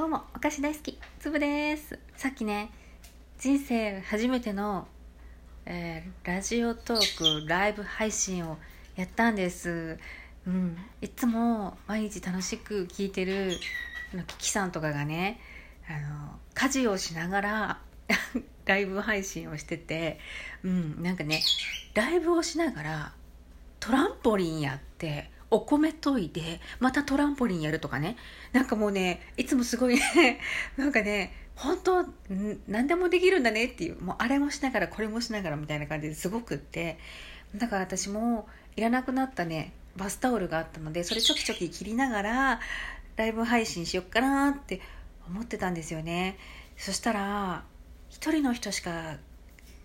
どうもお菓子大好きつぶです。さっきね人生初めての、えー、ラジオトークライブ配信をやったんです。うんいつも毎日楽しく聞いてるのキキさんとかがねあの家事をしながら ライブ配信をしててうんなんかねライブをしながらトランポリンやってお米研いでまたトランポリンやるとかね。なんかもうねいつもすごいね なんかね本当何でもできるんだねっていうもうあれもしながらこれもしながらみたいな感じですごくって。だから私もいらなくなったねバスタオルがあったのでそれちょきちょき切りながらライブ配信しよっかなって思ってたんですよね。そしたら一人の人しか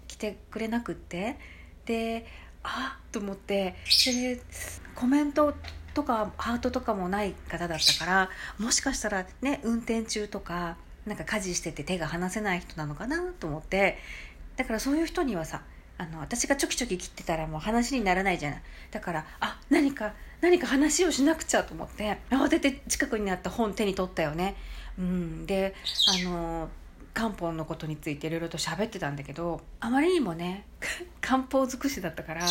来てくれなくって。であっと思ってでコメントとかハートとかもない方だったからもしかしたらね運転中とかなんか家事してて手が離せない人なのかなと思ってだからそういう人にはさあの私がちょきちょき切ってたらもう話にならないじゃない。だからあ何か何か話をしなくちゃと思って慌てて近くにあった本手に取ったよね、うん、であの漢方のことについていろいろと喋ってたんだけどあまりにもね 漢方尽くしだったから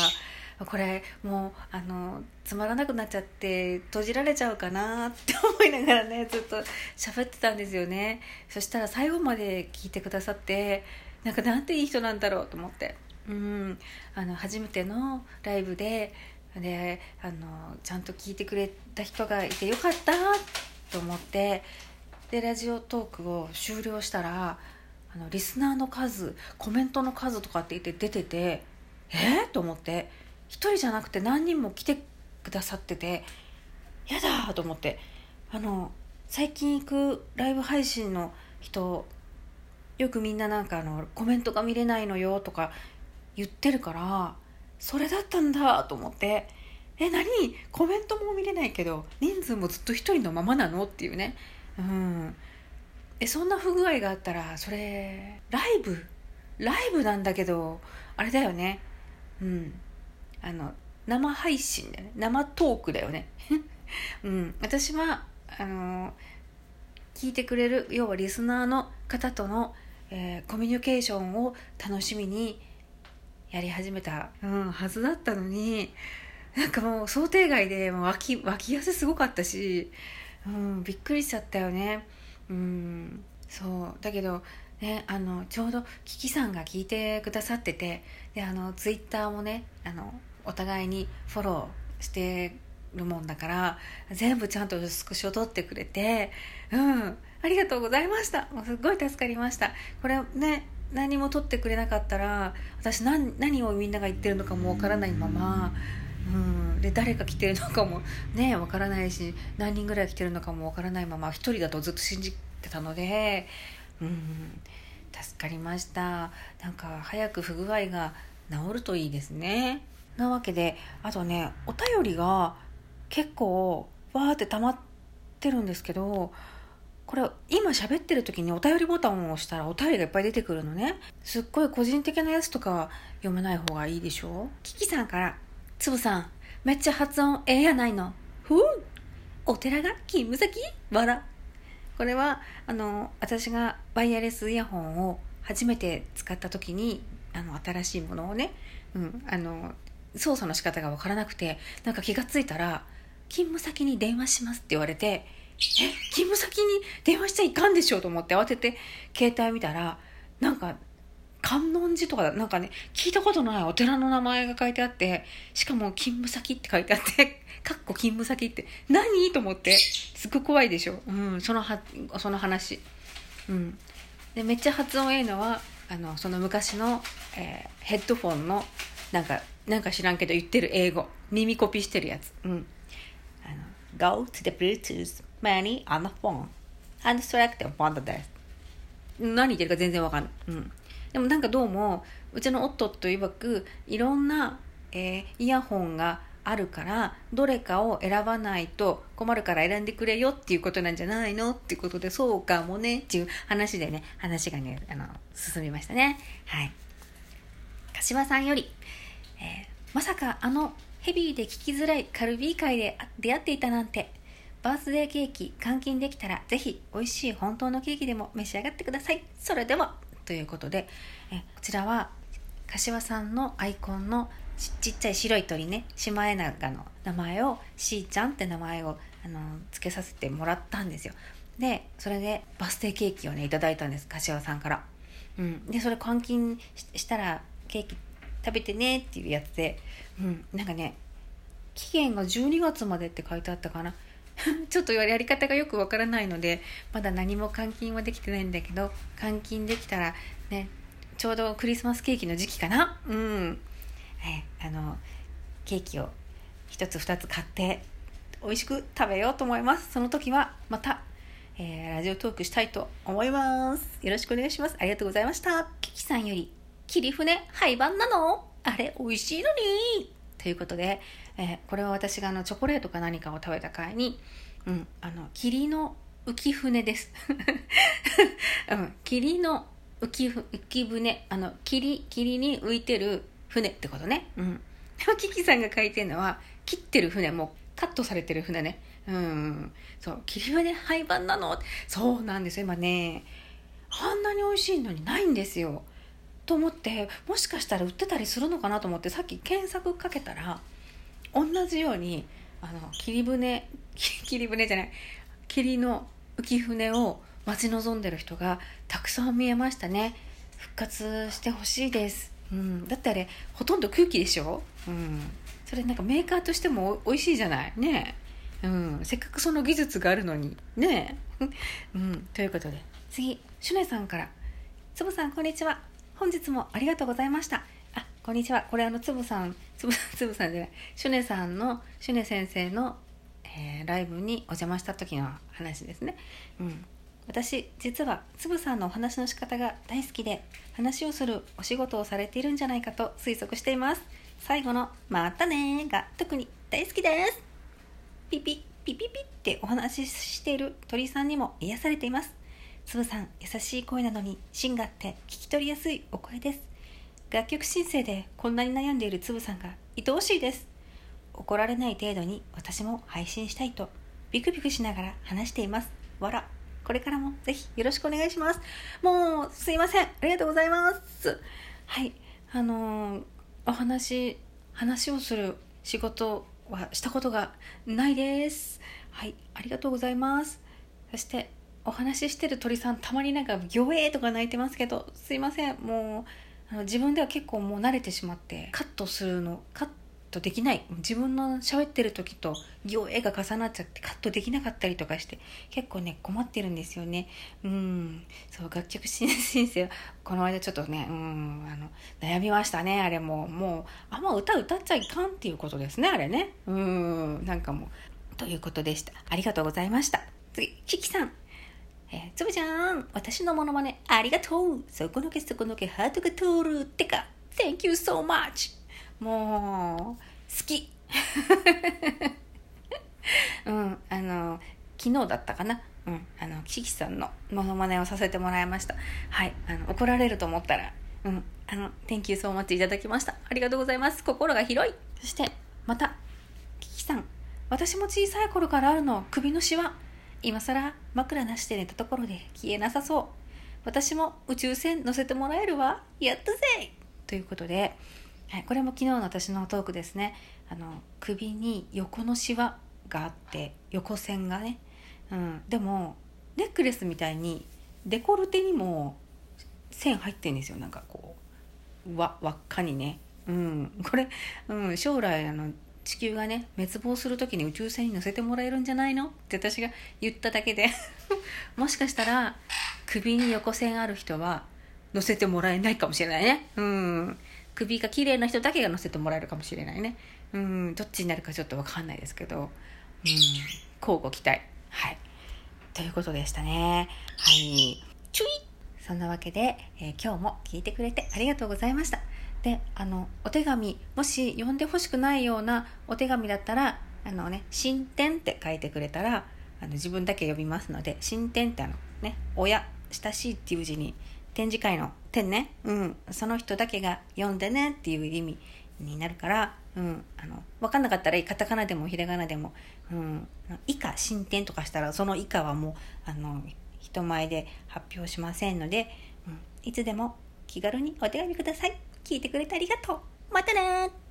これもうあのつまらなくなっちゃって閉じられちゃうかなって思いながらねずっと喋ってたんですよね。そしたら最後まで聞いてくださってなんかなんていい人なんだろうと思って。うん。あの初めてのライブでであのちゃんと聞いてくれた人がいてよかったと思ってでラジオトークを終了したらあのリスナーの数コメントの数とかって言って出ててえー、と思って1人じゃなくて何人も来てくださっててやだと思ってあの最近行くライブ配信の人よくみんななんかあのコメントが見れないのよとか言ってるからそれだったんだと思ってえ何？コメントも見れないけど人数もずっと1人のままなの？っていうね。うん。えそんな不具合があったらそれライブ？ライブなんだけどあれだよね。うん。あの生配信だよね。生トークだよね。うん。私はあの聞いてくれる要はリスナーの方との、えー、コミュニケーションを楽しみにやり始めた、うん、はずだったのになんかもう想定外でもう脇脇汗すごかったしうん、びっくりしちゃったよね。うん、そう。だけどね、あのちょうどキキさんが聞いてくださっててであのツイッターもねあのお互いにフォローしてるもんだから全部ちゃんとスクショ撮ってくれてうんありがとうございました。もうすっごい助かりました。これね何も撮ってくれなかったら私何何をみんなが言ってるのかもわからないままうん、で誰が来てるのかもねわからないし何人ぐらい来てるのかもわからないまま一人だとずっと信じてたので、うん、助かりました。なんか早く不具合が治るといいですね。なわけであとねお便りが結構わーって溜まってるんですけどこれ今喋ってる時にお便りボタンを押したらお便りがいっぱい出てくるのね。すっごい個人的なやつとか読めない方がいいでしょ？キキさんから。つぶさん、めっちゃ発音ええやないの。ふうお寺が勤務先？わら。これは、あの、私がワイヤレスイヤホンを初めて使った時に、あの、新しいものをね、うん、あの、操作の仕方がわからなくて、なんか気がついたら、勤務先に電話しますって言われて、え、勤務先に電話しちゃいかんでしょと思って慌てて携帯見たら、なんか観音寺とかなんかね聞いたことないお寺の名前が書いてあってしかも勤務先って書いてあって かっこ勤務先って何？と思ってすっごい怖いでしょ、うん、そのはその話、うん、でめっちゃ発音ええのはあのその昔の、えー、ヘッドフォンのなんかなんか知らんけど言ってる英語。耳コピーしてるやつ、うん、あの Go to the Bluetooth menu on the phone. and select one of t h 何言ってるか全然わかんない、うん。でもなんかどうもうちの夫といわくいろんな、えー、イヤホンがあるからどれかを選ばないと困るから選んでくれよっていうことなんじゃないのっていうことでそうかもねっていう話でね話がねあの進みましたね。はい。柏さんより、えー、まさかあのヘビーで聞きづらいカルビー界で出会っていたなんてバースデーケーキ換金できたらぜひ美味しい本当のケーキでも召し上がってください。それでは。ということでえこちらは柏さんのアイコンのちっちゃい白い鳥ねシマエナガの名前をしーちゃんって名前をあの付けさせてもらったんですよ。でそれでバースデーケーキをねいただいたんです柏さんから、うん、でそれ換金したらケーキ食べてねっていうやつで、うん、なんかね期限が12月までって書いてあったかな。ちょっとやり方がよくわからないのでまだ何も換金はできてないんだけど換金できたらねちょうどクリスマスケーキの時期かな。うん。あのケーキを1つ2つ買って美味しく食べようと思います。その時はまた、えー、ラジオトークしたいと思います。よろしくお願いします。ありがとうございました。キキさんより霧船廃盤なの？あれ美味しいのに。ということで、えー、これは私があのチョコレートか何かを食べた際に、うん、あの霧の浮船です、うん、霧の浮き浮き船あの霧霧に浮いてる船ってことね。うん。でもキキさんが書いてるのは切ってる船もカットされてる船ね。うん。そう切り船廃盤なの？そうなんですよ。今ねあんなに美味しいのにないんですよ。と思ってもしかしたら売ってたりするのかなと思ってさっき検索かけたら同じようにあの切り船 切り船じゃない霧の浮き船を待ち望んでる人がたくさん見えましたね。復活してほしいです、うん、だってあれほとんど空気でしょ、うん、それなんかメーカーとしても美味しいじゃない？ね。うん、せっかくその技術があるのに。ね。え うん。ということで次シュネさんから「つぶさんこんにちは。本日もありがとうございました。こんにちは。これあのつぶさん。つぶ つぶさんじゃない。シュネさんのシュネ先生の、えー、ライブにお邪魔した時の話ですね。うん。私実はつぶさんのお話の仕方が大好きで話をするお仕事をされているんじゃないかと推測しています。最後の「またね」が特に大好きです。ピピピピピってお話ししている鳥さんにも癒されています。つぶさん優しい声なのに芯があって聞き取りやすいお声です。楽曲申請でこんなに悩んでいるつぶさんが愛おしいです怒られない程度に私も配信したいとビクビクしながら話していますわらこれからもぜひよろしくお願いします。もうすいません。ありがとうございます。はい。あのー、お話、話をする仕事はしたことがないです。はい。ありがとうございます。そして、お話ししてる鳥さん、たまになんか、魚影とか泣いてますけど、すいません。もう、あの自分では結構もう慣れてしまって、カットするの、カットできない。自分の喋ってる時と行絵が重なっちゃってカットできなかったりとかして結構ね困ってるんですよね。うん。そう楽曲申請この間ちょっとねうんあの悩みましたねあれも。もうあんま歌歌っちゃいかんっていうことですねあれね。うん。なんかもうということでした。ありがとうございました。次キキさん。えー、つぶちゃん、私のモノマネありがとう。そこのけそこのけハートが通る。ってか、Thank you so much. もう好き。うんあの昨日だったかな。うんあのキキさんのモノマネをさせてもらいました。はいあの怒られると思ったらうんあの Thank you so much いただきました。ありがとうございます。心が広い。そしてまたキキさん。私も小さい頃からあるの。首のシワ。今更枕なしで寝たところで消えなさそう。私も宇宙船乗せてもらえるわ。やったぜ。ということではい、これも昨日の私のトークですね。あの首に横のシワがあって横線がね、うん、でもネックレスみたいにデコルテにも線入ってんですよ。なんかこう輪っかにね、うん、これ、うん、将来あの地球がね滅亡する時に宇宙船に乗せてもらえるんじゃないの？って私が言っただけで。もしかしたら首に横線ある人は乗せてもらえないかもしれないね。うん。首が綺麗な人だけが乗せてもらえるかもしれないね。うん。どっちになるかちょっと分かんないですけど。うん。交互期待。はい。ということでしたね。はい。チュイ。そんなわけで、えー、今日も聞いてくれてありがとうございました。であのお手紙もし読んでほしくないようなお手紙だったらあのね進展って書いてくれたらあの自分だけ呼びますので進展ってあのね親親しいっていう字に展示会の点ねうんその人だけが読んでねっていう意味になるから、うん、あの分かんなかったらカタカナでもひらがなでも、うん、以下進展とかしたらその以下はもうあの人前で発表しませんので、うん、いつでも気軽にお手紙ください。聞いてくれてありがとう。またね